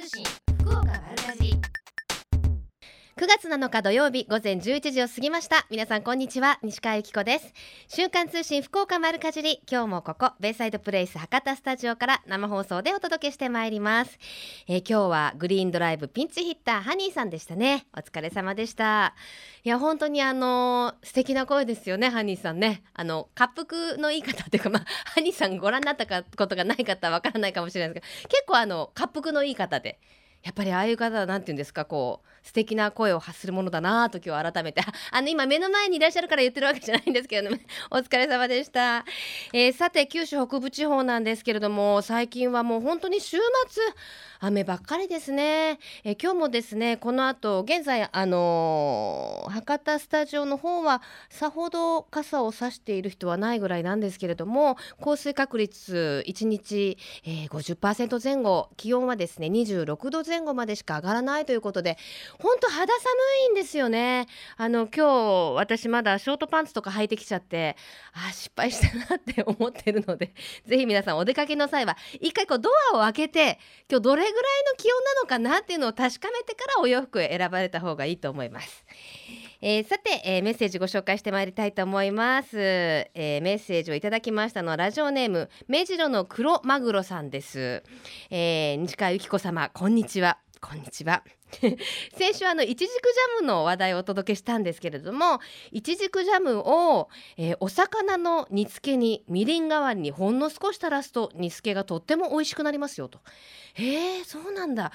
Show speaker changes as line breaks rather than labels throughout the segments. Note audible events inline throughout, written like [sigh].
通信福岡丸かじ9月7日土曜日午前11時を過ぎました。皆さんこんにちは西川由紀子です。週刊通信福岡丸かじり今日もここベイサイドプレイス博多スタジオから生放送でお届けしてまいります、えー、今日はグリーンドライブピンチヒッターハニーさんでしたね。お疲れ様でした。いや本当にあの素敵な声ですよねハニーさんね。あの滑腹の言い方というかまあハニーさんご覧になったことがない方はわからないかもしれないですけど結構あの滑腹の言い方でやっぱりああいう方は何て言うんですかこう素敵な声を発するものだなと今日改めて。[laughs] あの今目の前にいらっしゃるから言ってるわけじゃないんですけどね。[laughs] お疲れ様でした、えー、さて九州北部地方なんですけれども最近はもう本当に週末雨ばっかりですね、えー、今日もですねこの後現在あのー、博多スタジオの方はさほど傘を差している人はないぐらいなんですけれども降水確率1日、えー、50%前後気温はですね26度前後までしか上がらないということで本当肌寒いんですよね。あの今日私まだショートパンツとか履いてきちゃってあ失敗したなって思ってるので [laughs] ぜひ皆さんお出かけの際は一回こうドアを開けて今日どれぐらいの気温なのかなっていうのを確かめてからお洋服選ばれた方がいいと思います。えー、さて、えー、メッセージご紹介してまいりたいと思います、えー、メッセージをいただきましたのはラジオネーム目白の黒マグロさんです、えー、西川由紀子様こんにちは。こんにちは。[laughs] 先週あのいちじくジャムの話題をお届けしたんですけれどもいちじくジャムを、えー、お魚の煮付けにみりん代わりにほんの少し垂らすと煮付けがとっても美味しくなりますよと。えー、そうなんだ。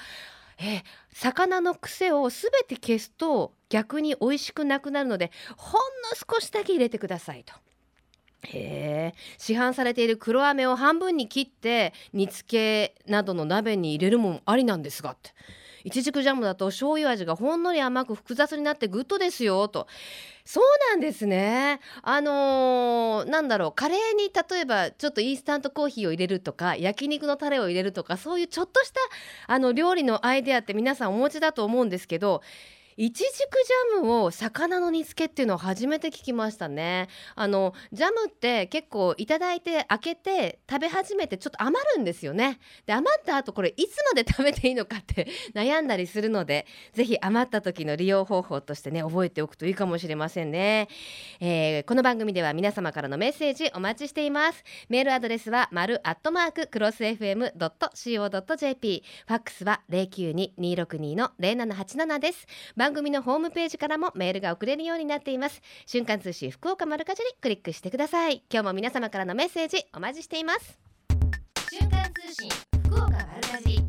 え、魚の癖をすべて消すと逆に美味しくなくなるのでほんの少しだけ入れてくださいと。へえ市販されている黒飴を半分に切って煮付けなどの鍋に入れるもんありなんですがって。いちじくジャムだと醤油味がほんのり甘く複雑になってグッドですよと。そうなんですね。あのー、なんだろう。カレーに例えばちょっとインスタントコーヒーを入れるとか焼肉のタレを入れるとかそういうちょっとしたあの料理のアイデアって皆さんお持ちだと思うんですけどいちじくジャムを魚の煮付けっていうのを初めて聞きましたね。あのジャムって結構いただいて開けて食べ始めてちょっと余るんですよね。で余った後これいつまで食べていいのかって [laughs] 悩んだりするのでぜひ余った時の利用方法としてね覚えておくといいかもしれませんね、えー、この番組では皆様からのメッセージお待ちしています。メールアドレスは丸アットマーククロス FM.co.jp ファックスは092-262の0787です。番組のホームページからもメールが送れるようになっています。瞬間通信福岡丸かじりクリックしてください。今日も皆様からのメッセージお待ちしています。瞬間通信福岡丸かじり。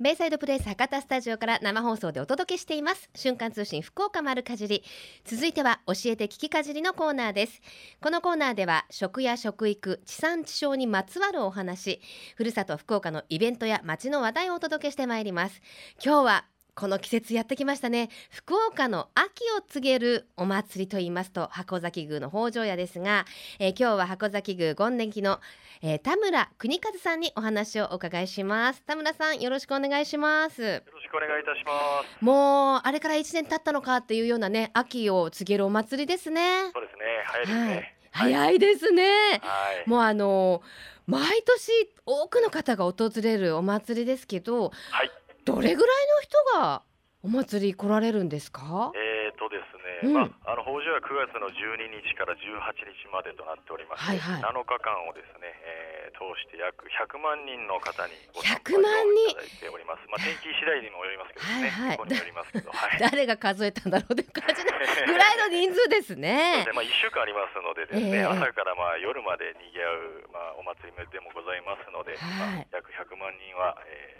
ベイサイドプレイス博多スタジオから生放送でお届けしています。瞬間通信福岡丸かじり。続いては教えて聞きかじりのコーナーです。このコーナーでは食や食育地産地消にまつわるお話ふるさと福岡のイベントや街の話題をお届けしてまいります。今日はこの季節やってきましたね。福岡の秋を告げるお祭りと言いますと箱崎宮の北条屋ですが、えー、今日は箱崎宮権年期の、えー、田村邦和さんにお話をお伺いします。田村さんよろしくお願いします。よ
ろしくお願いいたします。
もうあれから1年経ったのかっていうようなね秋を告げるお祭りですね。
そうですね。早いですね、はい。
早いですね、はい、もうあの毎年多くの方が訪れるお祭りですけど、はい、どれぐらいの人がお祭り来られるんですか？
えーとですね、うん、まあ、あの法事は9月の12日から18日までとなっておりまして、はいはい、7日間をですね、えー、通して約100万人の方にご参加をいただいております。まあ、天気次第にもよりますけどね、はいはい、ここによりますけど、はい、[laughs]
誰が数えたんだろうという感じのぐらいの人数ですね。
でまあ、1週間ありますのでですね、えー、朝からまあ夜まで賑わう、まあ、お祭りでもございますので、はい、まあ、約100万人は、えーい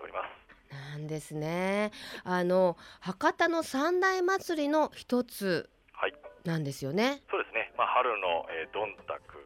ております。
なんですね。あの博多の三大祭りの一つなんですよね。はい、
そうですね。まあ春の、えー、どんたく、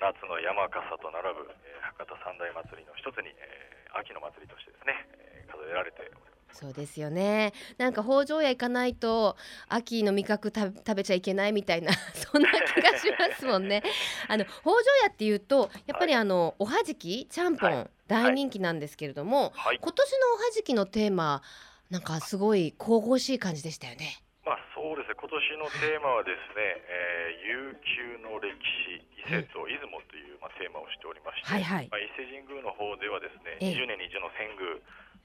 夏の山笠と並ぶ、えー、博多三大祭りの一つに、えー、秋の祭りとしてですね、えー、数えられております。
そうですよね。なんか北条屋行かないと秋の味覚食べちゃいけないみたいな [laughs] そんな気がしますもんね。あの北条屋っていうとやっぱりあの、はい、おはじきちゃんぽん、はい、大人気なんですけれども、はい、今年のおはじきのテーマなんかすごい神々しい感じでしたよね。
まあそそうですね、今年のテーマはですね、えー、悠久の歴史、伊勢と出雲という、まあ、テーマをしておりまして、はいはい、まあ、伊勢神宮の方ではですね、20年に一度の遷宮、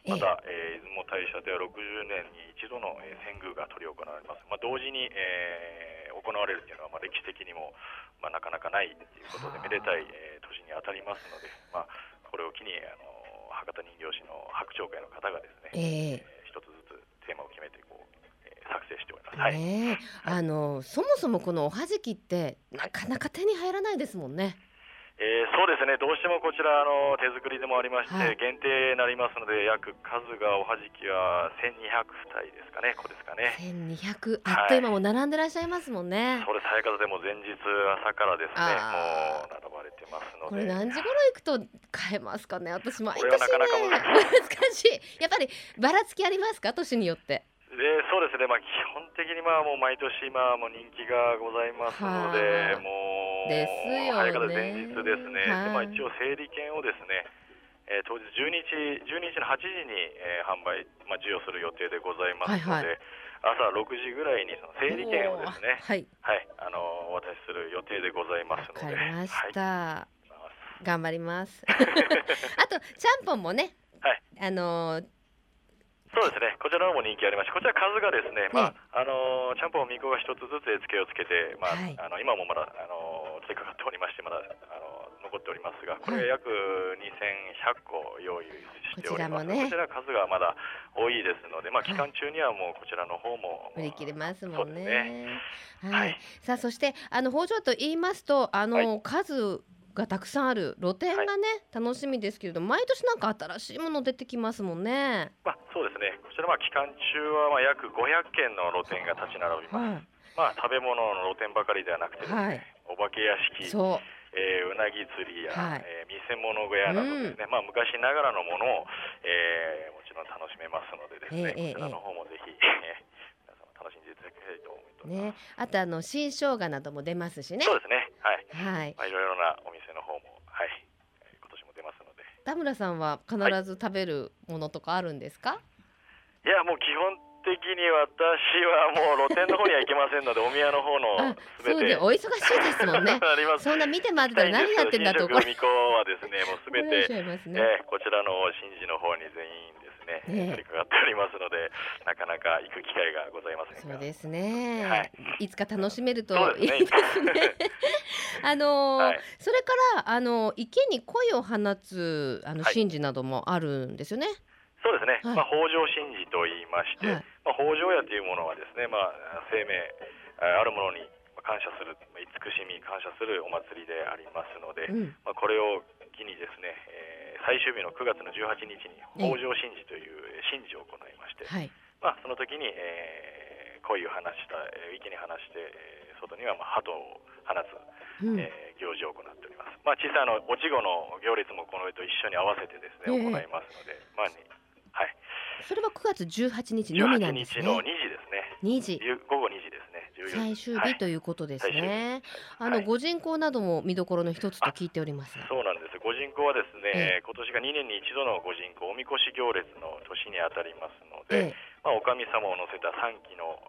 また、えー、出雲大社では60年に一度の、えー、遷宮が執り行われます。まあ、同時に、えー、行われるというのは、まあ、歴史的にも、まあ、なかなかないということで、めでたい、えー、年に当たりますので、まあ、これを機に、あの博多人形師の白鳥会の方がですね、えー、一つずつテーマを決めてこう、えー、作成しております。はい、
あのそもそもこのおはじきってなかなか手に入らないですもんね。
えー、そうですね、どうしてもこちらあの手作りでもありまして、はい、限定になりますので、約数がおはじきは1200体ですかね、ここですかね。
1200、あっという間も並んでらっしゃいますもんね。
はい、そうです、早方でも前日朝からですね、もう並ばれてますの
で。これ何時頃行くと買えますかね、私毎年ね、なかなか難しい。[laughs] やっぱりばらつきありますか、年によって。
でそうですね、まあ、基本的にまあもう毎年、まあ、もう人気がございますので、もう、ですよね、早方前日ですね、でまあ、一応、整理券をですね、えー、当日12日 ,12 日の8時に、えー、販売、まあ、授与する予定でございますので、はいはい、朝6時ぐらいにその整理券をですね、はい、はい、あのお渡しする予定でございますので。
ました、はい、頑張ります。[laughs] あと、ちゃんぽんもね、はい、あのー
そうですね、こちらのも人気ありまして、こちら数がですね、まああのちゃんぽんみこが一つずつ絵付けをつけて、まあ、はい、あの今もまだあの付けかかっておりまして、まだあの残っておりますが、これ約2100個用意しております。こちらもね、こちら数がまだ多いですので、まあ期間中にはもうこちらの方も、
売り切れますもんね。ね。はい、はい、さあそしてあの北条と言いますと、あの、数がたくさんある露店がね、はい、楽しみですけれども毎年なんか新しいもの出てきますもんね。
まあそうですね。こちらまあ期間中はまあ約500軒の露店が立ち並びます。はい、まあ食べ物の露店ばかりではなくてね、はい、お化け屋敷、そうえー、うなぎ釣りや、はい、えー、見せ物小屋などですね、うん、まあ昔ながらのものを、えー、もちろん楽しめますのでですね、えー、こちらの方もぜひ、皆様楽しんでいただきたいと思います。ね、
あとあの新生姜なども出ますしね。
そうですね。はい。はい。まあいろいろなお店の方もはい今年も出ますので。
田村さんは必ず食べるものとかあるんですか？は
い、いやもう基本的に私はもう露店の方には行けませんので、[laughs] お宮の方の
すべて。お忙しいですもんね。[laughs] そんな見て回ってたら何やってんだと。
これ。はですね、もうすべて、ねえー、こちらの神事の方に全員ですね、ね取り掛かっておりますので、なかなか行く機会がございませ
んそうですね。はい、いつか楽しめるといいですね。[laughs] あのーはい、それからあの池に鯉を放つあの神事などもあるんですよね。はい
そうですね、はい、まあ、北条神事と言いまして、はい、まあ、北条屋というものはですね、まあ、生命あるものに感謝する、慈しみ感謝するお祭りでありますので、うん、まあ、これを機にですね、えー、最終日の9月の18日に北条神事という神事を行いまして、はい、まあ、その時に、えー、鯉を放した、池に放して、えー、外にはまあ鳩を放つ、うん、えー、行事を行っております。まあ、小さいの落ち子の行列もこの上と一緒に合わせてですね、行いますので、まあ、ね、はい。
それは9月18日のみなんですね。
の2時ですね。
2時。
午後2時ですね。
最終日ということですね。はい、あの、御人公なども見どころの一つと聞いております。
そうなんです。御人公はですね、え今年が2年に一度の御人公おみこし行列の年にあたりますので、えまあお神様を乗せた3基の、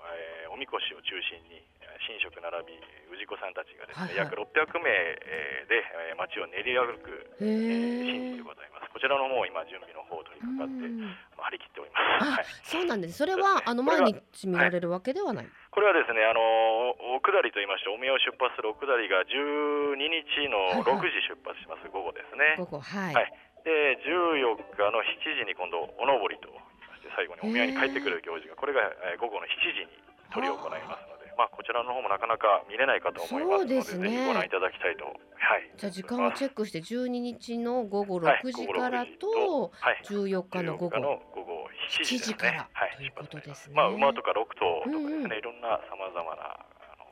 えー、おみこしを中心に神職並び氏子さんたちがですね、はいはい、約600名で、えー、街を練り歩く、えー、神事でございます。こちらの方今準備の方を取り掛かって、まあ、張り切っております。はい、
そうなんです。それは、ね、あの毎日見られるわけではない？
これはですね、あのお下りと言いまして、お宮を出発するお下りが12日の6時出発します、はいはい、午後ですね。
午後、はい。
はい、で、14日の7時に今度、おのぼりと言いまして、最後にお宮に帰ってくる行事が、これが、えー、午後の7時に執り行いますので。まあ、こちらの方もなかなか見れないかと思いますので、そうですね、ご覧いただきたいと。はい。
じゃあ時間をチェックして12日の午後6時からと、はい、14日の午後。の午後7時から、はい、ということですね。
まあ馬とか6頭とかですね、うんうん、いろんなさまざまなあの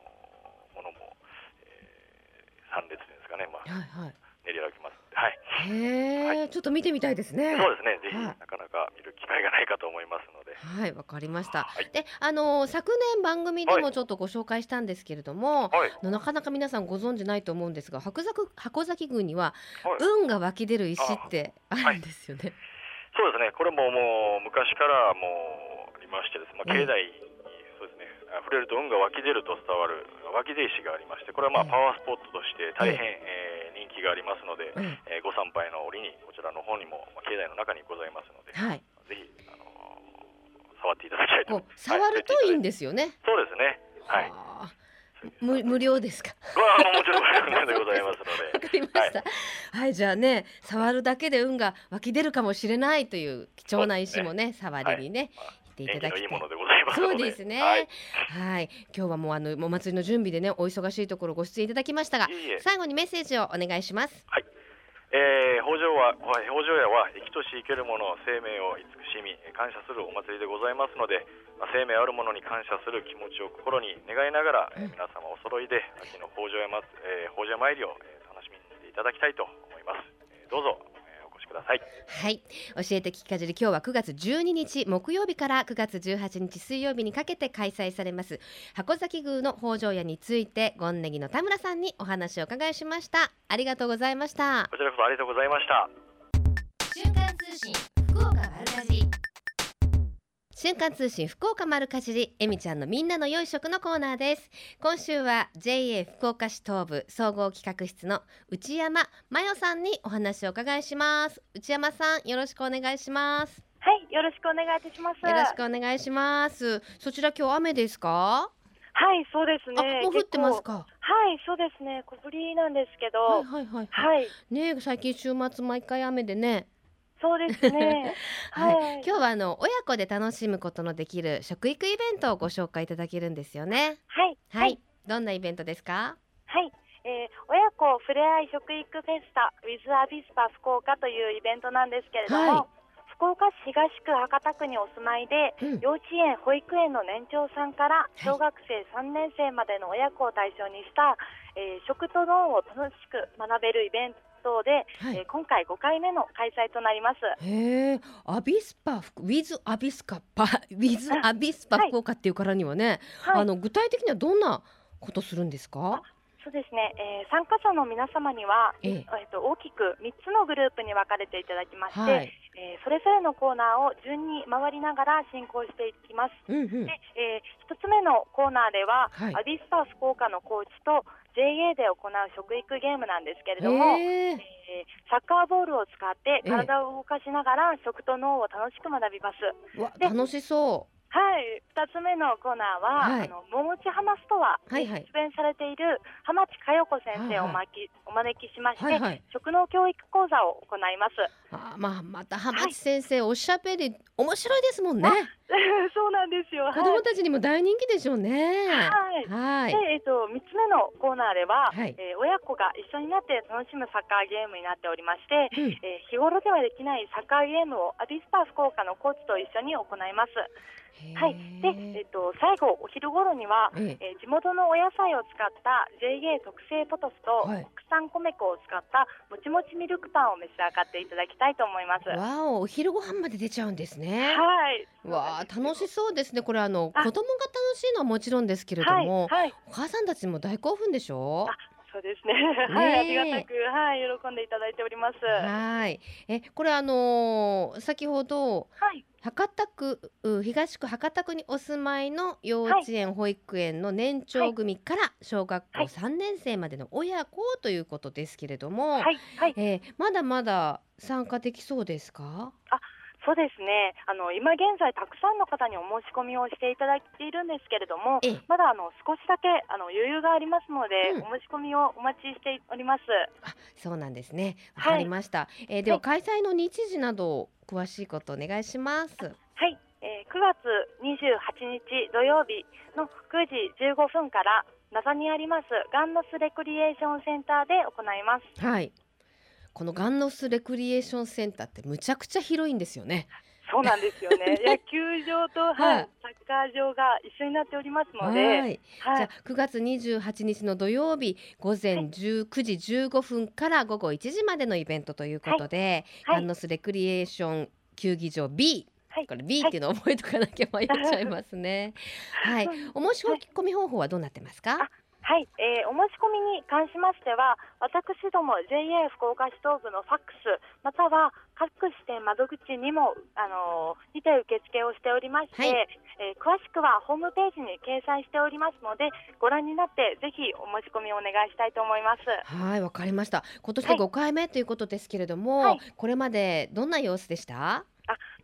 ものも、えー、参列ですかね、まあ、はいはい、練り歩きますはい。
へえ、はい、ちょっと見てみたいですね。
そうですね。ぜひ、なかなか見る機会がないかと思いますので。
はい、わかりました。はい、で、あの昨年番組でもちょっとご紹介したんですけれども、はい、なかなか皆さんご存知ないと思うんですが、箱崎箱崎宮には、運が湧き出る石ってあるんですよね。
そうですね。これももう昔からもうありましてです。まあ境内にそうですね。触れると運が湧き出ると伝わる湧き出石がありましてこれはまあパワースポットとして大変、えー、人気がありますので、えー、ご参拝の折にこちらの方にも、まあ、境内の中にございますので、はい、ぜひ、あのー、触っていただきたいと
触るといいんですよね、
そうですね。はい。
無無料ですか？
まあもちろん無料でございますので。[laughs]
わかりました、はい。はい、じゃあね触るだけで運が湧き出るかもしれないという貴重な石もね、ね、触りにね、はい、
ていただきたい。いい
そうですね。はい、はい、今日はもうあのお祭りの準備でねお忙しいところご出演いただきましたが、いい最後にメッセージをお願いします。
はい。えー、北条は北条屋は生きとし生けるもの生命を慈しみ感謝するお祭りでございますので、まあ、生命あるものに感謝する気持ちを心に願いながら、えー、皆様お揃いで秋の北条屋,、まえー、北条屋参りを、えー、楽しみにしていただきたいと思います、えー、どうぞ。ください。
はい。教えて聞きかじり今日は9月12日木曜日から9月18日水曜日にかけて開催されます箱崎宮の北条屋についてゴンネギの田村さんにお話を伺いしました。ありがとうございました。
こちらこそありがとうございました。
瞬間通信福岡丸かじり瞬間通信福岡丸かじりえみちゃんのみんなの良い食のコーナーです。今週は JA 福岡市東部総合企画室の内山真代さんにお話を伺いします。内山さんよろしくお願いします。
はいよろしくお願いいたします。
よろしくお願いします。そちら今日雨ですか？
はいそうですね。
もう降ってますか？
はいそうですね。小降りなんですけど。
はいはいはい、はい、ね最近週末毎回雨でね
そうですね。[laughs]
はい、今日はあの親子で楽しむことのできる食育イベントをご紹介いただけるんですよね。
はい。
はい。どんなイベントですか？
はい。えー、親子ふれあい食育フェスタ with アビスパ福岡というイベントなんですけれども、はい、福岡市東区博多区にお住まいで、うん、幼稚園保育園の年長さんから小学生3年生までの親子を対象にした、えー、食と脳を楽しく学べるイベント等で、はい、えー、今回5回目の開催となります。
へえ、アビスパウィズアビスカパ [laughs] ウィズアビスパ福岡っていうからにはね、はい、あの具体的にはどんなことするんですか？
そうですね、えー、参加者の皆様には、ええ。えー、と大きく3つのグループに分かれていただきまして、はい、えー、それぞれのコーナーを順に回りながら進行していきます。うんうん、でえー、1つ目のコーナーでは、はい、アビスパ福岡のコーチと JA で行う食育ゲームなんですけれども、えー、サッカーボールを使って体を動かしながら食と脳を楽しく学びます。
楽しそう。
はい、二つ目のコーナーは、はい、あの桃地浜ストアに出演されている浜地佳代子先生をお招き,、お招きしまして、はいはい、食農教育講座を行います。
あまあまた浜地先生、はい、おしゃべり面白いですもんね。[laughs]
そうなんですよ。
子供たちにも大人気でしょうね。
はい。はい、でえっ、ー、と三つ目のコーナーでは、はい、えー、親子が一緒になって楽しむサッカーゲームになっておりまして、うん、えー、日頃ではできないサッカーゲームをアビスパ福岡のコーチと一緒に行います。はい、で、えっと、最後、お昼頃には、ええー、地元のお野菜を使った JA 特製ポトフと、国産米粉を使ったもちもちミルクパンを召し上がっていただきたいと思います。
わお、お昼ご飯まで出ちゃうんですね。
はい。
わあ、楽しそうですね。これあの子供が楽しいのはもちろんですけれども、はいはい、お母さんたちも大興奮でしょ？う。
そうですね。[laughs] はい、ありがたく、はい、喜んでいただいております。
はい。え、これあのー、先ほど、はい、博多区東区博多区にお住まいの幼稚園、はい、保育園の年長組から小学校3年生までの親子ということですけれども、はいはい、えー、まだまだ参加できそうですか？
あそうですね。あの今現在、たくさんの方にお申し込みをしていただいているんですけれども、まだあの少しだけあの余裕がありますので、うん、お申し込みをお待ちしております。
あそうなんですね、わかりました、はい、えー、では、開催の日時など、詳しいことお願いします。
はい、えー、9月28日土曜日の9時15分から謎にありますガンノスレクリエーションセンターで行います。
はい。このガンノスレクリエーションセンターってむちゃくちゃ広いんですよね。
そうなんですよね。[laughs] 野球場と、はい、サッカー場が一緒になっておりますので、はい、
じゃあ9月28日の土曜日午前19時15分から午後1時までのイベントということで、はい、ガンノスレクリエーション球技場 B はい、これ B っていうのを覚えとかなきゃ迷っちゃいますね。はい、お申し込み方法はどうなってますか？
はい、えー、お申し込みに関しましては、私ども JA 福岡市東部のファックス、または各支店窓口にも、あのー、にて受付をしておりまして、はい、えー、詳しくはホームページに掲載しておりますので、ご覧になってぜひお申し込みをお願いしたいと思います。
はい、わかりました。今年で5回目ということですけれども、はい、これまでどんな様子でした？
あ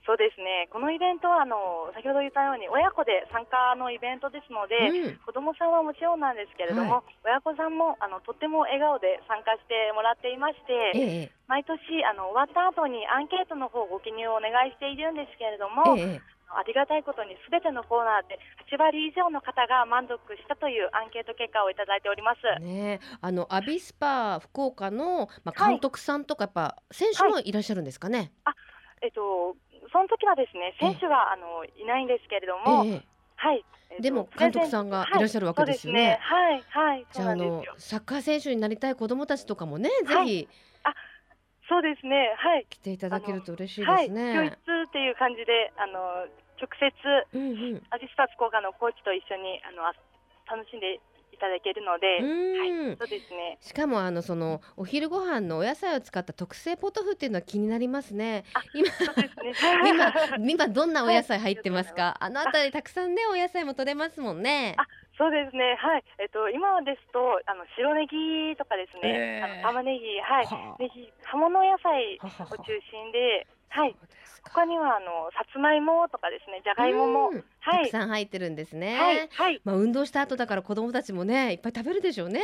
そうですね、このイベントはあの先ほど言ったように親子で参加のイベントですので、うん、子どもさんはもちろんなんですけれども、はい、親子さんもあのとっても笑顔で参加してもらっていまして、ええ、毎年あの終わった後にアンケートの方ご記入をお願いしているんですけれども、えありがたいことにすべてのコーナーで8割以上の方が満足したというアンケート結果をいただいております。
ね、あのアビスパ福岡のまあ監督さんとかやっぱ選手もい。らっしゃるんですかね？
はい、あ、えっとその時はですね選手はあのいないんですけれども、ええ、はい。
でも監督さんがい。らっしゃるわけですよね。
はい、はい、
じゃあのサッカー選手になりたい子どもたちとかもね、ぜひ、
あ、そうですね、はい、
来ていただけると嬉しいですね。
教室っていう感じであの直接、うんうん、アジスタ福岡のコーチと一緒にあの楽しんでただけるので、はい、そうですね。
しかもあのそのお昼ご飯のお野菜を使った特製ポトフっていうのは気になりますね。今、ね、[laughs] 今今どんなお野菜入ってますか？はい、あのあたりたくさんねお野菜も取れますもんね。
あそうですね、はい、えっと、今ですと、あの白ネギとかですね、えー、あの玉ねぎ、はい、はネギ、葉物野菜を中心で、はい、他にはあのさつまいもとかですね、じゃがいもも、はい、
たくさん入ってるんですね。
はい、はい、
まあ運動した後だから子供たちもね、いっぱい食べるでしょうね。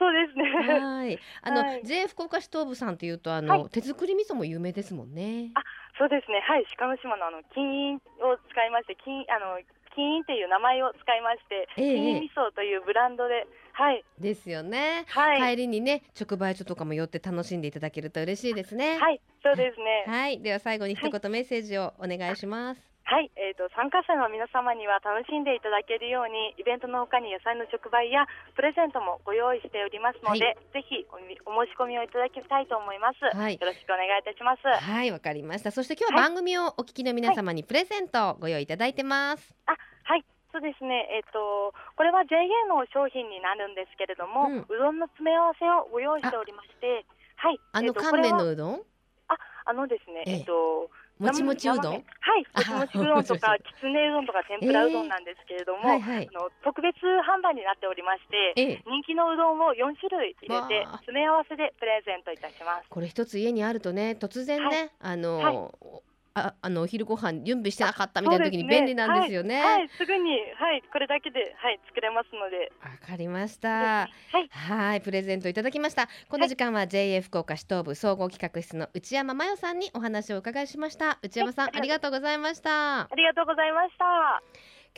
そうですね。
はい。あの、はい、JA 福岡市東部さんというとあの、はい、手作り味噌も有名ですもんね。
あ、そうですね。はい。鹿児島のあの金印を使いまして金あの金印っていう名前を使いまして、えー、金味噌というブランドで、はい。
ですよね。はい。帰りにね、直売所とかも寄って楽しんでいただけると嬉しいですね。
はい、そうですね。
はい、では最後に一言メッセージをお願いします。
はい、えーと、参加者の皆様には楽しんでいただけるようにイベントのほかに野菜の直売やプレゼントもご用意しておりますので、はい、ぜひお申し込みをいただきたいと思います、はい、よろしくお願いいたします。
はいわかりました。そして今日は番組をお聞きの皆様にプレゼントをご用意いただいてます、
はい、あはい。そうですね、えっ、ー、と、これは JA の商品になるんですけれども、うん、うどんの詰め合わせをご用意しておりまして、はい。
あの乾麺のうどん？
あ、あのですね、えっ、ー、と、
もちもちうどん？はい、
もちもちうどんとか、きつねうどんとか、天ぷらうどんなんですけれども、えーはいはい、あの特別販売になっておりまして、えー、人気のうどんを4種類入れて、詰め合わせでプレゼントいたします。
これ一つ家にあるとね、突然ね、はい、あの、はいああのお昼ご飯準備してなかったみたいな時に便利なんですよね。
はい、はい、すぐにはいこれだけではい作れますので。
わかりました。はい、はいプレゼントいただきました。この時間は JA 福岡市東部総合企画室の内山真代さんにお話をお伺いしました。内山さん、ありがとうございました。
ありがとうございました。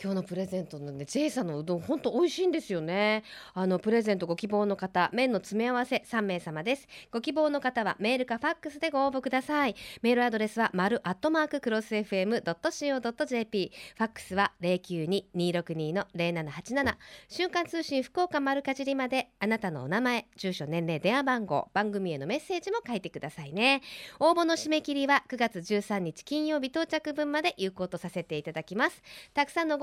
今日のプレゼントのね J さんのうどん本当美味しいんですよね。あのプレゼントご希望の方麺の詰め合わせ3名様です。ご希望の方はメールかファックスでご応募ください。メールアドレスは丸アットマーククロス FM.co.jp ファックスは092-262の0787瞬間通信福岡丸かじりまであなたのお名前住所年齢電話番号番組へのメッセージも書いてくださいね。応募の締め切りは9月13日金曜日到着分まで有効とさせていただきます。たくさんの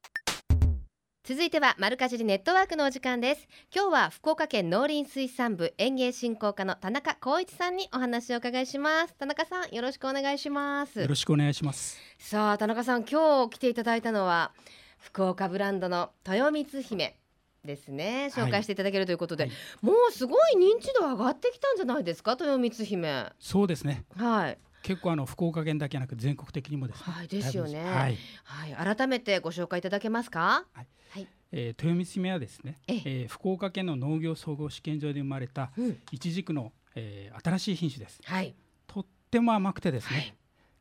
続いては丸かじりネットワークのお時間です。今日は福岡県農林水産部園芸振興課の田中光一さんにお話を伺いします。田中さんよろしくお願いします。
よろしくお願いします。
さあ田中さん今日来ていただいたのは福岡ブランドの豊光姫ですね。紹介していただけるということで、はい。もうすごい認知度上がってきたんじゃないですか？豊光姫。
そうですね。
はい
結構あの福岡県だけなく全国的にもですね。
はい、ですよね。はい、はい、改めてご紹介いただけますか？はい。
はい、えー、豊光姫はですね、ええー、福岡県の農業総合試験場で生まれたいちじくの、えー、新しい品種です。はい。とっっても甘くてですね、はい、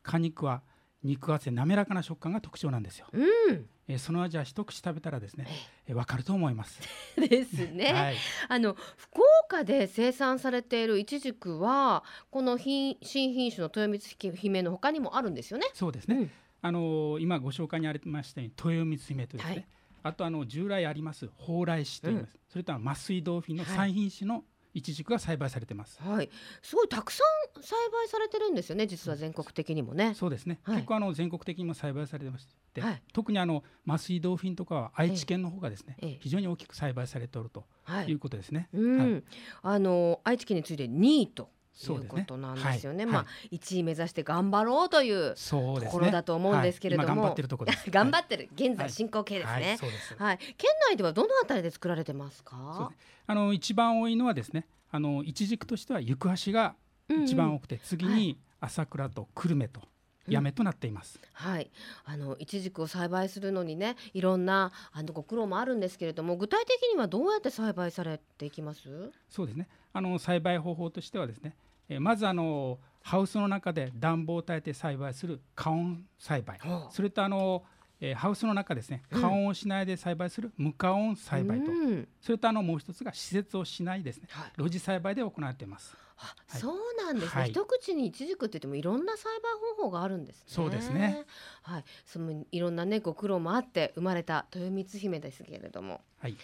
果肉は肉厚で滑らかな食感が特徴なんですよ。
うん、
えー、その味は一口食べたらですね、えー、わかると思います。[laughs]
ですね。はい、あの福岡で生産されているイチジクはこの新品種の豊光姫の他にもあるんですよね。
そうですね。うん、あの今ご紹介にありましたように豊光姫とですね。はいあとあの従来あります蓬莱市といいます、うん、それとは麻酔ドーフィンの3品種のイチジクが栽培されてます。
はい、すごいたくさん栽培されてるんですよね。実は全国的にもね。
そうですね。はい、結構あの全国的にも栽培されてまして、はい、特にあの麻酔ドーフィンとかは愛知県の方がですね、ええ、非常に大きく栽培されておるということですね。
はい、あの愛知県について2位ということなんですよね。ね。まあ一、位目指して頑張ろうというところだと思うんですけれども、
頑張ってるところ [laughs]
頑張ってる。現在進行形ですね。はい、県内ではどのあたりで作られてますか？
あの一番多いのはですね、あの一軸としては行橋が一番多くて、うんうん、次に朝倉と久留米と。やめとなっています、
うん、はい、あのいちじくを栽培するのにねいろんなあのご苦労もあるんですけれども具体的にはどうやって栽培されていきます？
そうですね。あの栽培方法としてはですねえまずあのハウスの中で暖房を耐えて栽培する加温栽培、それとあのえー、ハウスの中ですね加温をしないで栽培する無加温栽培と、うん、それとあのもう一つが施設をしないですね、はい、露地栽培で行われています。
あ、はい、そうなんですね、はい、一口にイチジクって言ってもいろんな栽培方法があるんですね。
そうですね。
はい、そのいろんなねご苦労もあって生まれた豊光姫ですけれども。
はい。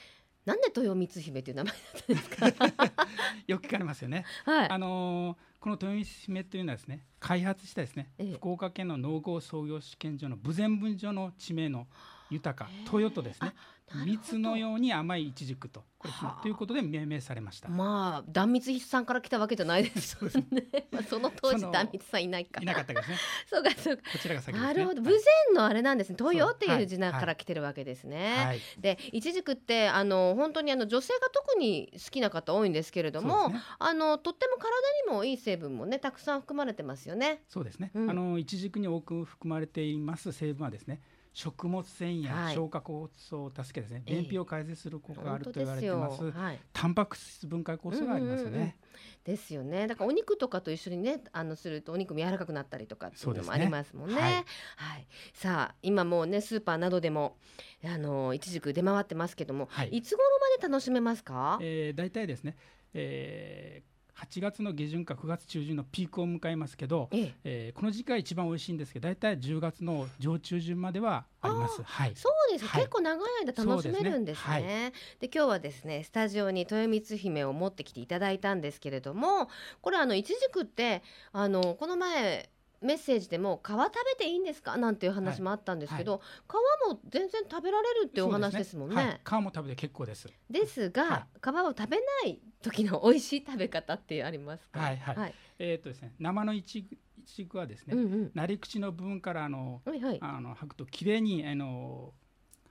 なんで豊光姫という名前だったんですか？[laughs]
よく聞かれますよね。
はい。
あのーこの豊光姫というのはですね開発したですね、ええ、福岡県の農業創業試験所の豊前分所の地名の豊か豊とですね蜜のように甘いイチジクとこれということで命名されました。
まあ断蜜さんから来たわけじゃないですよね。[laughs] まあその当時断蜜さんいないか
いなかったですね。[laughs]
そうかそうか。
こちらが先、
ね、なるほど。豊前のあれなんですね。豊っていう字から来てるわけですね。はい、でイチジクってあの本当にあの女性が特に好きな方多いんですけれども、ね、あのとっても体にもいい成分もねたくさん含まれてますよね。
そうですね。うん、あのイチジクに多く含まれています成分はですね。食物繊維や消化酵素を助けですね、便秘を改善する効果があると言われてます。はい、タンパク質分解酵素がありますよね。うんうんうん
ですよね。だからお肉とかと一緒にね、あのするとお肉も柔らかくなったりとかっていうのもありますもんね。ねはい、はい、さあ今もうねスーパーなどでもあの一軸出回ってますけども、はい、いつ頃まで楽しめますか？
えー、大体ですね。えー8月の下旬か9月中旬のピークを迎えますけど、ええ。えー、この時期が一番美味しいんですけど大体10月の上中旬まではあります。はい、
そうです、はい、結構長い間楽しめるんですね。で、ね。はい、今日はですねスタジオに豊光姫を持ってきていただいたんですけれどもこれあのいちじくってあのこの前メッセージでも皮食べていいんですか？なんていう話もあったんですけど、はいはい、皮も全然食べられるっていうお話ですもんね。ね
はい、皮も食べて結構です。
ですが、皮を食べない時の美味しい食べ方ってありますか？
はいはい。えー、っとですね、生のいちいちくはですね、うんうん、なり口の部分からあの、はいはい、あの剥くと綺麗にあの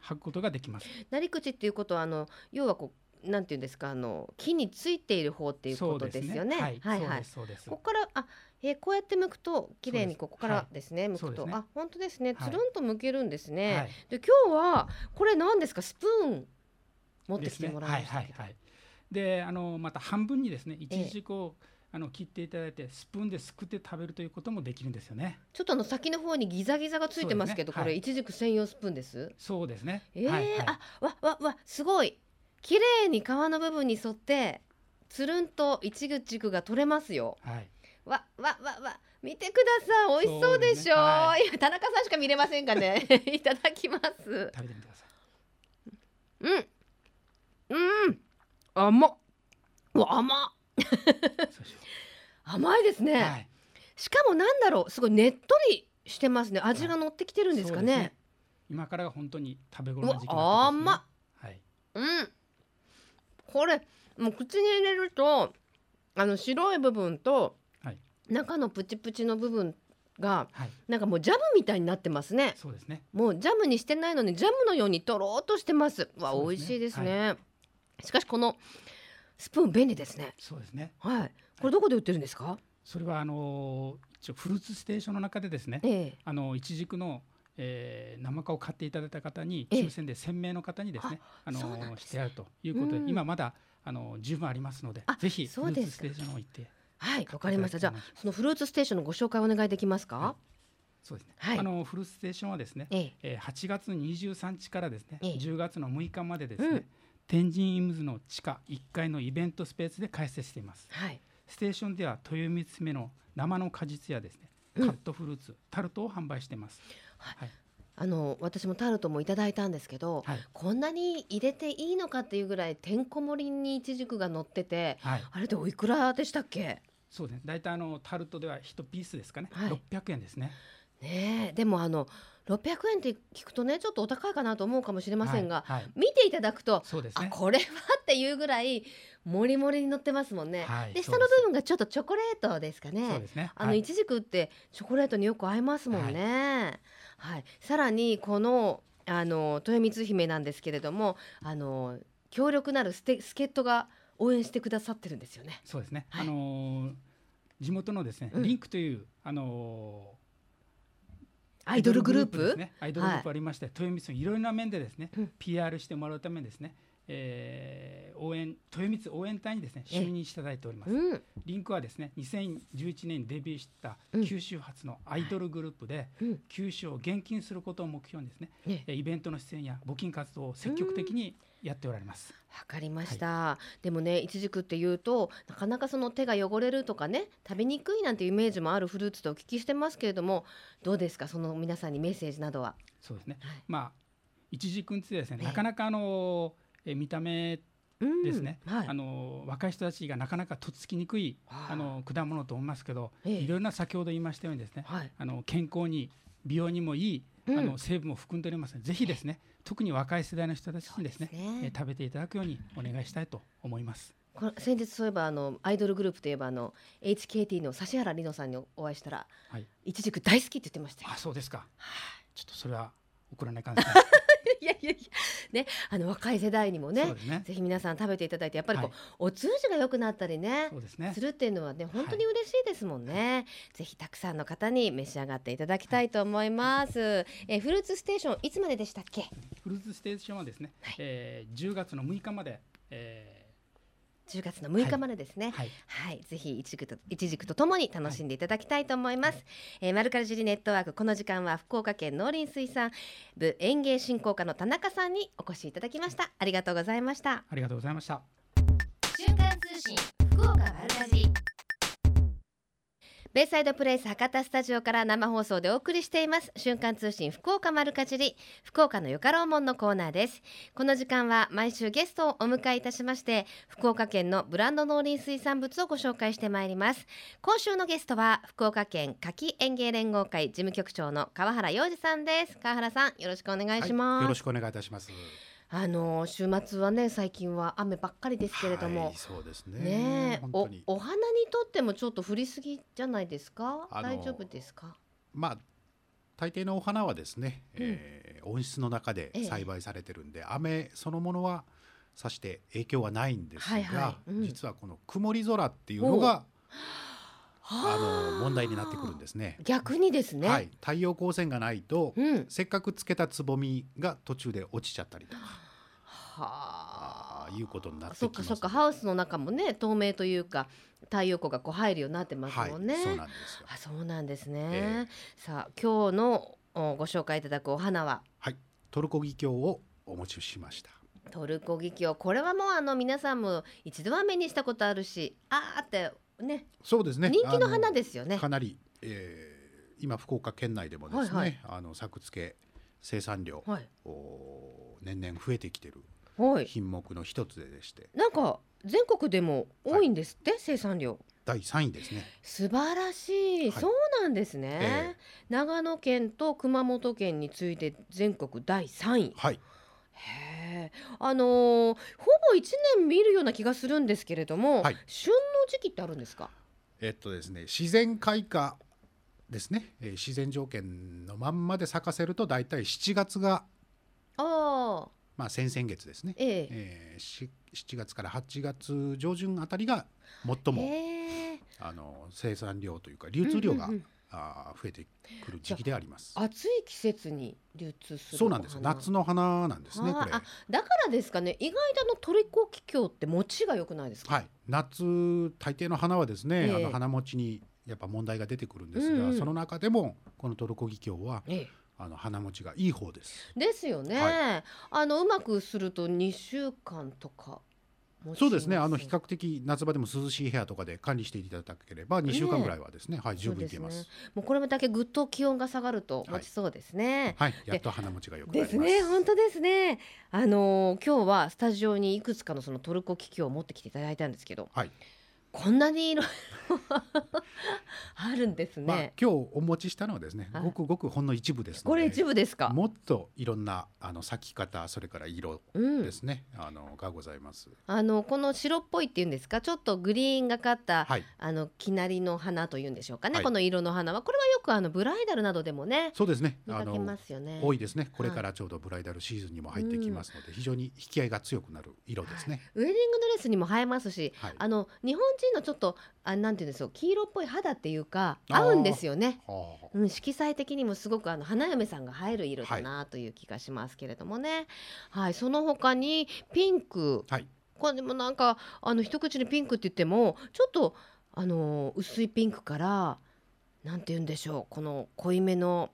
剥くことができます。
なり口っていうことはあの要はこうなんていうんですかあの木についている方っていうことですよね。ね。はい、はい、はい。ここからあえー、こうやって剥くと綺麗にここからですね、はい、剥くと、ね、あ本当ですね。つるんと剥けるんですね、はい、で今日はこれ何ですか？スプーン持ってきてもらいました、ね、はいはいはい。
であのまた半分にですね一時こう、えーあの切っていただいてスプーンですくって食べるということもできるんですよね。
ちょっとあの先の方にギザギザがついてますけど、ね。はい、これいちじく専用スプーンです？
そうですね。
ええ。ーはいはい、あわわわすごい綺麗に皮の部分に沿ってつるんといちじくが取れますよ。
はい。
わわわわ。見てください。美味しそうでしょう、ね。はい、田中さんしか見れませんかね。[laughs] いただきます。食べ
てみてください。
うん。うん。甘っ。甘甘いですね、はい、しかもなんだろう。すごいねっとりしてますね。味が乗ってきてるんですかね。ね、
今からが本当に食べ頃の時期、ね、
甘
っ、はい、
うんこれもう口に入れるとあの白い部分と中のプチプチの部分が、はい、なんかもうジャムみたいになってますね。
そうですね。
もうジャムにしてないのにジャムのようにとろっとしてます。わ、ね、美味しいですね、はい、しかしこのスプーン便利ですね。
そうですね。
はい。これどこで売ってるんですか？
それはあの一応フルーツステーションの中でですね。ええ、あの一軸のえー、生化を買っていただいた方に抽選で1000名の方にですね、あのしてやるということで、今まだあの十分ありますので、ぜひフルーツステーションを行って。
はいわかりました。じゃあそのフルーツステーションのご紹介お願いできますか、はい。
そうですね。はい、あのフルーツステーションはですね、ええ。ー、8月23日からですね、ええ、10月の6日までですね、うん、天神イムズの地下1階のイベントスペースで開設しています。はい、ステーションでは豊光目の生の果実やですね、カットフルーツ、タルトを販売しています。
はい、あの私もタルトもいただいたんですけど、はい、こんなに入れていいのかっていうぐらいてんこ盛りにいちじくが乗ってて、はい、あれでおいくらでしたっけ？
そうですね。大体あのタルトでは1ピースですかね、はい、600円ですね。
ねでもあの600円って聞くとねちょっとお高いかなと思うかもしれませんが、はいはい、見ていただくとそうです、ね、あこれはっていうぐらいもりもりに乗ってますもんね。はい、で下の部分がちょっとチョコレートですかね。そうですね。あのいちじくってチョコレートによく合いますもんね。はい。さらにこのあの豊光姫なんですけれども、あの強力なる助っ人が応援してくださってるんですよね。
そうですね。あの地元のですね、リンクという、あの
アイドルグループ？
ですねアイドルグループありまして、はい、豊光のいろいろな面でですね、うん、PR してもらうためにですね、えー、応援豊光応援隊にですね就任していただいております、うん、リンクはですね2011年にデビューした九州発のアイドルグループで、うん、九州を現金することを目標にですね、ねイベントの出演や募金活動を積極的にやっておられます。
わかりました、はい、でもねいちじくっていうとなかなかその手が汚れるとかね食べにくいなんていうイメージもあるフルーツとお聞きしてますけれどもどうですか？その皆さんにメッセージなどは。
そうですね、はい、まあいちじくについてですね、なかなかあのえ見た目ですね、はい、あの若い人たちがなかなかとっつきにくいあ。の果物と思いますけど、ええ、いろんな先ほど言いましたようにですね、はい、あの健康に美容にもいい、あの成分も含んでおりますのでぜひですね特に若い世代の人たちにですねえ食べていただくようにお願いしたいと思います。
この先日そういえばあのアイドルグループといえばあの HKT の指原莉乃さんにお会いしたら、はい、いちじく大好きって言ってました
あそうですか。ちょっとそれは送らない感じ。[laughs]
いやいやいや。ねあの若い世代にもね、ね、ぜひ皆さん食べていただいてやっぱりこう、はい、お通じが良くなったりねそうですね。するっていうのはね本当に嬉しいですもんね、はい、ぜひたくさんの方に召し上がっていただきたいと思います、はい、えフルーツステーションいつまででしたっけ？
フルーツステーションはですね、はい、えー、10月の6日まで、えー
10月の6日までですね。はい、はい、ぜひいちくといちじくとともに楽しんでいただきたいと思います。はい、えー、マルカルジリネットワークこの時間は福岡県農林水産部園芸振興課の田中さんにお越しいただきました。ありがとうございました。
ありがとうございました。
瞬間通信福岡マルカジベイサイドプレイス博多スタジオから生放送でお送りしています。瞬間通信福岡丸かじり福岡のよかろうもんのコーナーです。この時間は毎週ゲストをお迎えいたしまして福岡県のブランド農林水産物をご紹介してまいります。今週のゲストは福岡県柿園芸連合会事務局長の川原洋二さんです。川原さんよろしくお願いします、はい、
よろしくお願いいたします。
あの週末はね最近は雨ばっかりですけれども、はい、
そうですね。
ねおお花にとってもちょっと降りすぎじゃないですか？大丈夫ですか？
まあ大抵のお花はですね、うん、えー、温室の中で栽培されてるんで、ええ、雨そのものはさして影響はないんですが、はいはい。うん、実はこの曇り空っていうのがあの問題になってくるんですね。
逆にですね。
はい、太陽光線がないと、うん、せっかくつけたつぼみが途中で落ちちゃったりとか。はあ、いうことになってそっ
かそっか。ハウスの中もね透明というか太陽光がこう入るようになってますもんね。はい、
そうなんですよ。
あそうなんですね。えー、さあ今日のご紹介いただくお花は？
はいトルコギキョウをお持ちしました。
トルコギキョウこれはもうあの皆さんも一度は目にしたことあるしあーってね
そうですね。
人気の花ですよね。
かなり、えー、今福岡県内でもですね、はいはい、あの作付け生産量、はい、お年々増えてきてる品目の一つでして、
なんか全国でも多いんですって、はい、生産量。
第三位ですね。
素晴らしい、はい、そうなんですね、えー、長野県と熊本県に次いで全国第三位。
はい。
へえ。あのー、ほぼ一年見るような気がするんですけれども、はい、旬の時期ってあるんですか？
えっとですね自然開花ですね、えー、自然条件のまんまで咲かせると大体7月があまあ先々月ですね、えええー、7月から8月上旬あたりが最も、えー、あの生産量というか流通量が、うんうんうんあ増えてくる時期であります。
暑い季節に流通する
そうなんです。夏の花なんですね。これ。あ、
だからですかね。意外とのトリコキキョウって持ちが良くないですか？
はい。夏大抵の花はですね、えー、あの花持ちにやっぱ問題が出てくるんですが、うん、その中でもこのトルコギキョウは、えー、あの花持ちがいい方です。
ですよね。はい、あのうまくすると2週間とか
そうですね。あの比較的夏場でも涼しい部屋とかで管理していただければ2週間ぐらいはですね、ね、はい十分いけます、ね、
もうこれだけぐっと気温が下がると持ちそうですね、
はい、はい、やっと花持ちがよく
ですね。本当ですね。あのー、今日はスタジオにいくつかのそのトルコキキョウを持ってきていただいたんですけど、はい、こんなに色 [laughs] あるんですね、まあ、
今日お持ちしたのはですね、ごくごくほんの一部です
これ一部ですか？
もっといろんなあの咲き方それから色ですね、うん、あのがございます。
あのこの白っぽいっていうんですか？ちょっとグリーンがかった、はい、あのきなりの花というんでしょうかね、はい、この色の花は。これはよくあのブライダルなどでもね
そうですね。
見かけますよね。
多いですね。これからちょうどブライダルシーズンにも入ってきますので、うん、非常に引き合いが強くなる色ですね、
ウェディングドレスにも映えますし、あの日本人のちょっとあなんていうんですよ黄色っぽい肌っていうか合うんですよね、うん、色彩的にもすごくあの花嫁さんが映える色だなという気がしますけれどもね、はい、はい、その他にピンク、はい、これでもなんかあの一口にピンクって言ってもちょっとあの薄いピンクからなんて言うんでしょうこの濃いめの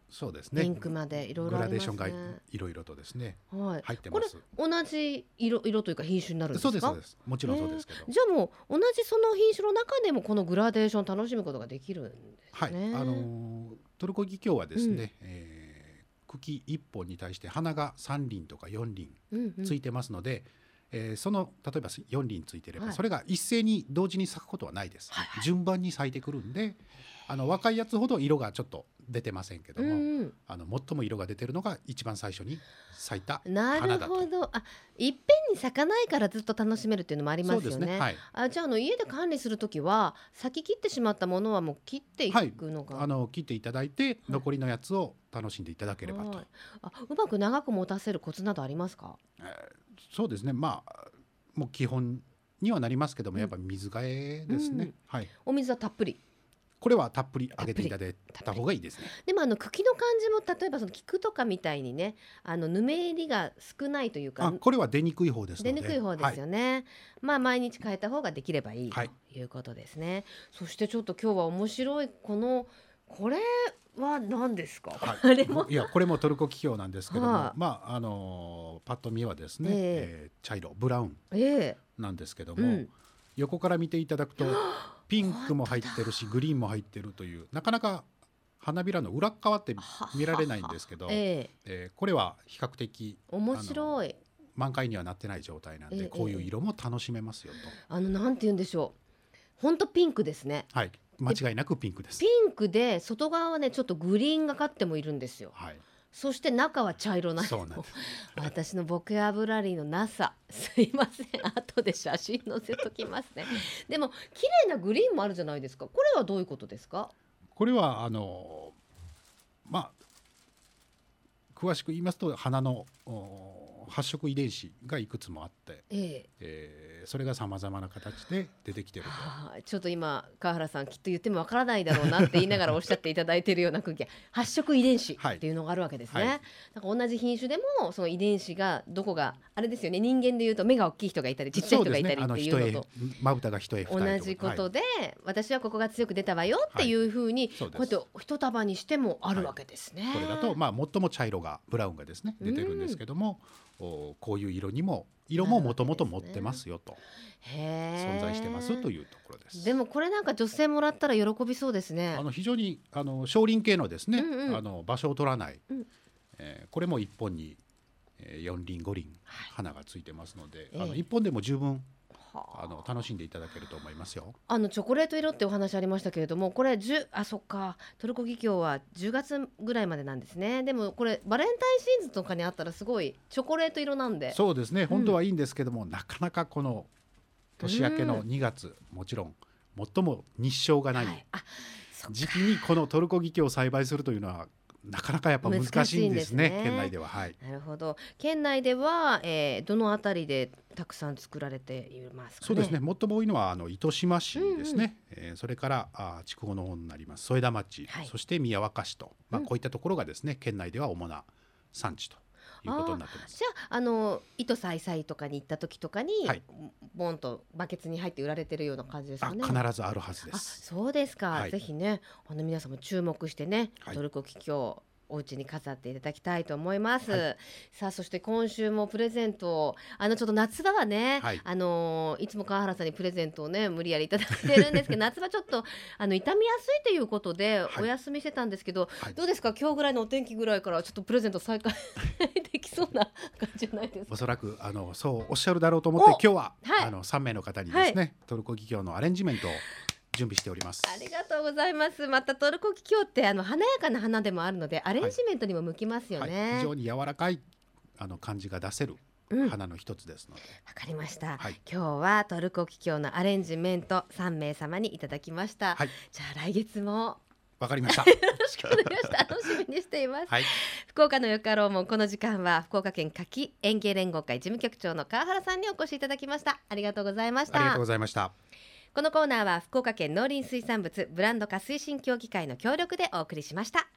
ピンクまでいろいろありますね。グラデーションが
いろいろとですね。
はい。
入ってます。
これ同じ色色というか品種になるんですか？
そうですもちろんそうですけど。
じゃあもう同じその品種の中でもこのグラデーション楽しむことができるんですね。
はい。あのー、トルコギキョウはですね、うん、えー、茎一本に対して花が三輪とか四輪ついてますので。うんうんえー、その例えば4輪ついてれば、はい、それが一斉に同時に咲くことはないです、はいはい、順番に咲いてくるんであの若いやつほど色がちょっと出てませんけども、うん、あの最も色が出てるのが一番最初に咲いた
なるほど。あいっぺんに咲かないからずっと楽しめるっていうのもありますよね。ね。はい、あじゃあの家で管理する時は咲き切ってしまったものはもう切っていくのが、
はい、あの切っていただいて残りのやつを楽しんでいただければと。
あうまく長く持たせるコツなどありますか、え
ー、そうですね。まあもう基本にはなりますけども、やっぱ水替えですね、うん、はい、
お水はたっぷり
これはたっぷりあげていただいた方がいいですね。
でもあの茎の感じも例えばその菊とかみたいにねあのぬめりが少ないというか
これは出にくい方です
出にくい方ですよね、はい、まあ毎日変えた方ができればいい、ということですね。そしてちょっと今日は面白いこのこれは何ですか、
はい、いやこれもトルコ企業なんですけども、はあ、まああのパッと見はですね、えー、えー、茶色ブラウンなんですけども、えーうん、横から見ていただくとピンクも入ってるしグリーンも入ってるというなかなか花びらの裏側って見られないんですけど、えー、えー、これは比較的
面白い
満開にはなってない状態なんで、えー、こういう色も楽しめますよと。
あのなんて言うんでしょう本当ピンクですね。
はい間違いなくピンクです。
ピンクで外側はねちょっとグリーンがかってもいるんですよ。はい。そして中は茶色な
そうなん [laughs]
私のボキャブラリーのなさ。すいません。[laughs] 後で写真載せときますね。でも綺麗なグリーンもあるじゃないですか。これはどういうことですか？
これはあのまあ詳しく言いますと花の発色遺伝子がいくつもあって、ええ。えー、それがさまざまな形で出てきてると、
はあ、ちょっと今川原さんきっと言ってもわからないだろうなって言いながらおっしゃっていただいているような空気。発色遺伝子っていうのがあるわけですね、はい。はい、だから同じ品種でもその遺伝子がどこがあれですよね。人間でいうと目が大きい人がいたりちっちゃい人がいたりっていうのと
まぶたが一重
同じことで、はい、私はここが強く出たわよっていうふうに、こうやって一束にしてもあるわけですね、
これだとまあ最も茶色がブラウンがですね出てるんですけども、こういう色にも色ももともと持ってますよと、存在してますというところです。
でもこれなんか女性もらったら喜びそうですね。
あの非常にあの少林系のですね、うんうん、あの場所を取らない、うん、えー、これも一本に四輪五輪花がついてますので、はい、あの一本でも十分あ。の楽しんでいただけると思いますよ。
あのチョコレート色ってお話ありましたけれども、これ十あそっか。トルコギキョウは10月ぐらいまでなんですね。でもこれバレンタインシーズンとかにあったらすごいチョコレート色なんで。
そうですね。本当はいいんですけども、うん、なかなかこの年明けの2月、うん、もちろん最も日照がない、はい、時期にこのトルコギキョウを栽培するというのはなかなかやっぱ難しいんですね、ね、県内では、はい、
なるほど。県内では、えー、どのあたりでたくさん作られています、
ね、そうですね。最も多いのはあの糸島市ですね、うんうん、えー、それからあ筑後の方になります。添田町、はい、そして宮若市と、まあ、こういったところがですね、うん、県内では主な産地ということになってます。
じゃああの糸さいさいとかに行った時とかに、はい、ボンとバケツに入って売られてるような感じですかね。
必ずあるはずです。
そうですか、はい、ぜひねあの皆さんも注目してね、トルコキキョウお家に飾っていただきたいと思います、はい、さあそして今週もプレゼントあのちょっと夏場はね、はい、あのいつも川原さんにプレゼントをね無理やりいただいてるんですけど [laughs] 夏場ちょっとあの傷みやすいということでお休みしてたんですけど、はい、どうですか？今日ぐらいのお天気ぐらいからちょっとプレゼント再開 [laughs] できそうな感じじゃないですか？
おそらくあのそうおっしゃるだろうと思って今日は、あの3名の方にですね、トルコ企業のアレンジメントを準備しております
ありがとうございますまたトルコキキョウってあの華やかな花でもあるのでアレンジメントにも向きますよね、はい
はい、非常に柔らかいあの感じが出せる花の一つですので。わ、
うん、かりました、はい、今日はトルコキキョウのアレンジメント三名様にいただきました。はい、じゃあ来月も
わかりました。
よろしくお願いします。[laughs] 楽しみにしています。はい、福岡のよかろうもこの時間は福岡県柿園芸連合会事務局長の川原さんにお越しいただきました。ありがとうございました。
ありがとうございました。
このコーナーは福岡県農林水産物ブランド化推進協議会の協力でお送りしました。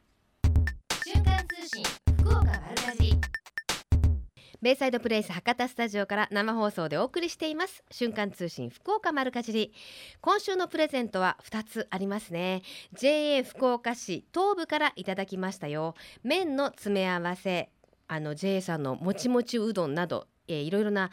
瞬間通信福岡丸かじ。ベイサイドプレイス博多スタジオから生放送でお送りしています。瞬間通信福岡丸かじり。今週のプレゼントは2つありますね。JA 福岡市東部からいただきましたよ。麺の詰め合わせあの JA さんのもちもちうどんなど、えー、いろいろな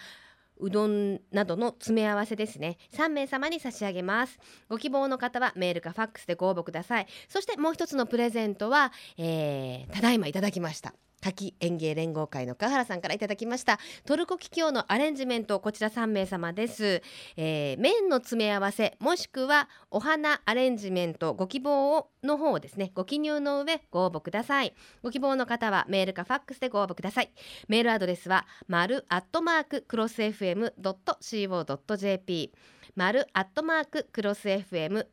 うどんなどの詰め合わせですね。3名様に差し上げます。ご希望の方はメールかファックスでご応募ください。そしてもう一つのプレゼントは、えー、ただいまいただきました。滝園芸連合会の川原さんからいただきました。トルコキキョウのアレンジメントこちら3名様です、えー、麺の詰め合わせもしくはお花アレンジメントご希望をの方をですね。ご記入の上ご応募ください。ご希望の方はメールかファックスでご応募ください。メールアドレスは丸アットマーククロス FM.co.jp 丸アットマーククロス FM.co.jp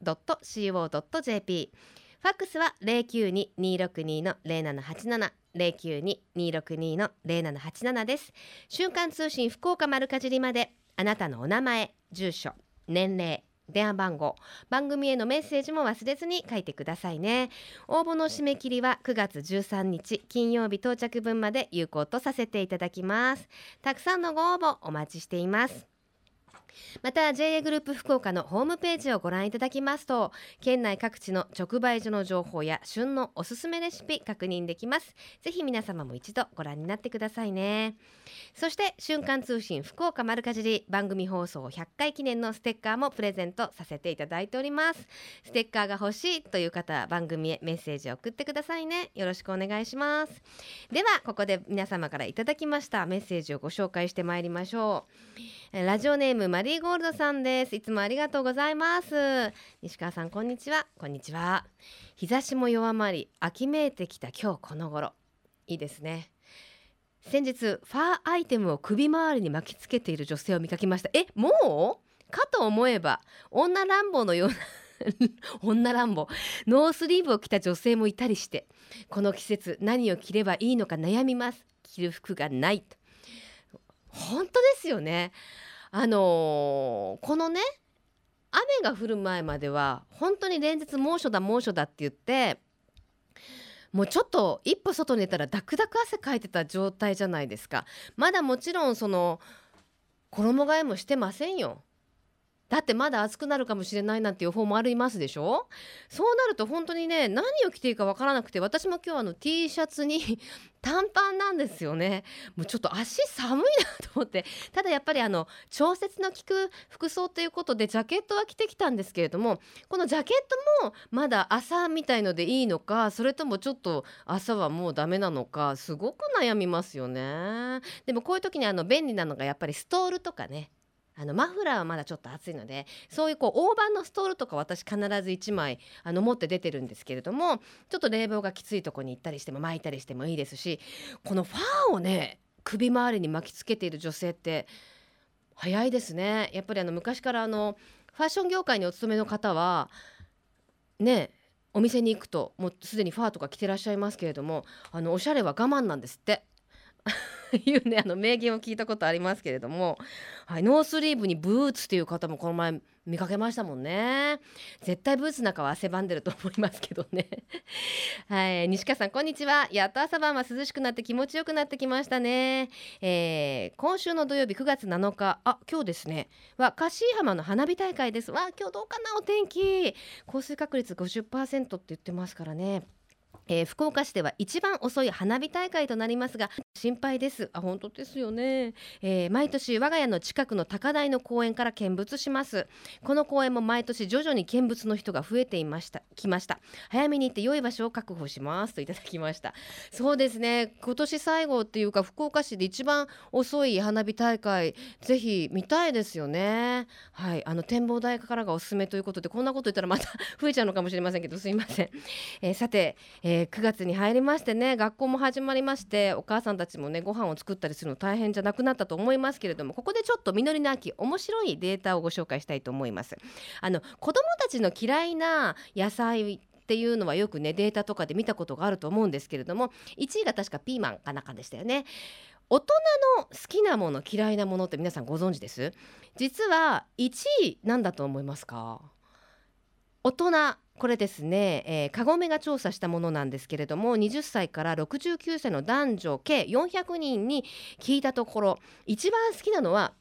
ファックスは092-262の0787 092-262の0787です。瞬間通信福岡丸かじりまであなたのお名前住所年齢電話番号番組へのメッセージも忘れずに書いてくださいね。応募の締め切りは9月13日金曜日到着分まで有効とさせていただきます。たくさんのご応募お待ちしています。また JA グループ福岡のホームページをご覧いただきますと県内各地の直売所の情報や旬のおすすめレシピ確認できます。ぜひ皆様も一度ご覧になってくださいね。そして瞬間通信福岡丸かじり番組放送100回記念のステッカーもプレゼントさせていただいております。ステッカーが欲しいという方は番組へメッセージを送ってくださいね。よろしくお願いします。ではここで皆様からいただきましたメッセージをご紹介してまいりましょう。ラジオネームマリーゴールドさんです。いつもありがとうございます。西川さんこんにちは。こんにちは。日差しも弱まり秋めいてきた今日この頃。いいですね。先日ファーアイテムを首周りに巻きつけている女性を見かけました。えもう？かと思えば女乱暴のような [laughs] 女乱暴。ノースリーブを着た女性もいたりしてこの季節何を着ればいいのか悩みます。着る服がないと。本当ですよね。あのー、このね雨が降る前までは本当に連日猛暑だ猛暑だって言ってもうちょっと一歩外に出たらダクダク汗かいてた状態じゃないですか。まだもちろんその衣替えもしてませんよ。だってまだ暑くなるかもしれないなんて予報もありますでしょ？そうなると本当にね何を着ていいかわからなくて私も今日あの T シャツに [laughs] 短パンなんですよね。もうちょっと足寒いなと思って。ただやっぱりあの調節の効く服装ということでジャケットは着てきたんですけれどもこのジャケットもまだ朝みたいのでいいのかそれともちょっと朝はもうダメなのかすごく悩みますよね。でもこういう時にあの便利なのがやっぱりストールとかね。あのマフラーはまだちょっと暑いのでそういうこう大判のストールとか私必ず1枚あの持って出てるんですけれどもちょっと冷房がきついとこに行ったりしても巻いたりしてもいいですしこのファーをね首周りに巻きつけている女性って早いですね。やっぱりあの昔からあのファッション業界にお勤めの方はねお店に行くともうすでにファーとか着てらっしゃいますけれどもあのおしゃれは我慢なんですって。いうねあの名言を聞いたことありますけれども、はい、ノースリーブにブーツという方もこの前見かけましたもんね。絶対ブーツなんかは汗ばんでると思いますけどね。[laughs] はい西川さんこんにちは。やっと朝晩は涼しくなって気持ちよくなってきましたね、えー、今週の土曜日9月7日。あ今日ですね。はカシー浜の花火大会です。わ今日どうかなお天気。降水確率50%って言ってますからね。えー、福岡市では一番遅い花火大会となりますが心配です。あ本当ですよね、えー、毎年我が家の近くの高台の公園から見物します。この公園も毎年徐々に見物の人が増えていました。来ました。早めに行って良い場所を確保します。といただきました。そうですね。今年最後っていうか福岡市で一番遅い花火大会ぜひ見たいですよね。はい。あの展望台からがおすすめということでこんなこと言ったらまた [laughs] 増えちゃうのかもしれませんけどすいません、えー、さて、えー、9月に入りましてね学校も始まりましてお母さんたちもねご飯を作ったりするの大変じゃなくなったと思いますけれどもここでちょっと実りの秋面白いデータをご紹介したいと思います。あの子どもたちの嫌いな野菜っていうのはよくねデータとかで見たことがあると思うんですけれども1位が確かピーマンかなかでしたよね。大人の好きなもの嫌いなものって皆さんご存知です？実は1位なんだと思いますか？大人これですね、えー、カゴメが調査したものなんですけれども20歳から69歳の男女計400人に聞いたところ一番好きなのは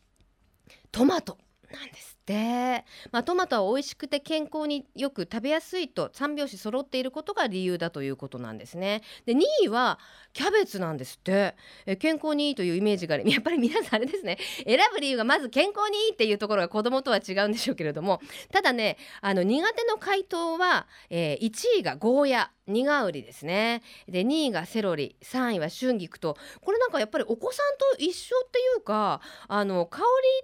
トマトなんです。で、まあ、トマトは美味しくて健康によく食べやすいと3拍子揃っていることが理由だということなんですね。で2位はキャベツなんですって。え健康にいいというイメージがある [laughs] やっぱり皆さんあれですね。選ぶ理由がまず健康にいいっていうところが子供とは違うんでしょうけれどもただねあの苦手の回答は、えー、1位がゴーヤ苦売りですね。で2位がセロリ3位は春菊と。これなんかやっぱりお子さんと一緒っていうかあの香り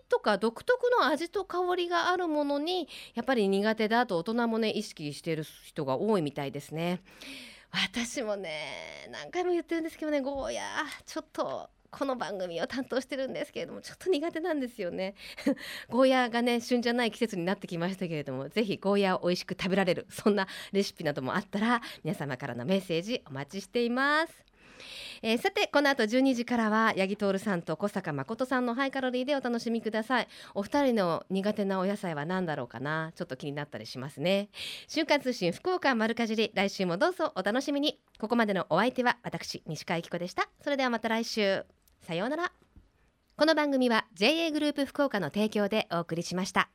とか独特の味と香りがあるものにやっぱり苦手だと大人もね意識してる人が多いみたいですね。私もね何回も言ってるんですけどねゴーヤーちょっとこの番組を担当してるんですけれどもちょっと苦手なんですよねゴーヤーがね旬じゃない季節になってきましたけれどもぜひゴーヤーを美味しく食べられるそんなレシピなどもあったら皆様からのメッセージお待ちしていますえー、さてこの後12時からは八木徹さんと小坂誠さんのハイカロリーでお楽しみください。お二人の苦手なお野菜は何だろうかな？ちょっと気になったりしますね。瞬間通信福岡丸かじり来週もどうぞお楽しみに。ここまでのお相手は私西川由紀子でした。それではまた来週。さようなら。この番組は JA グループ福岡の提供でお送りしました。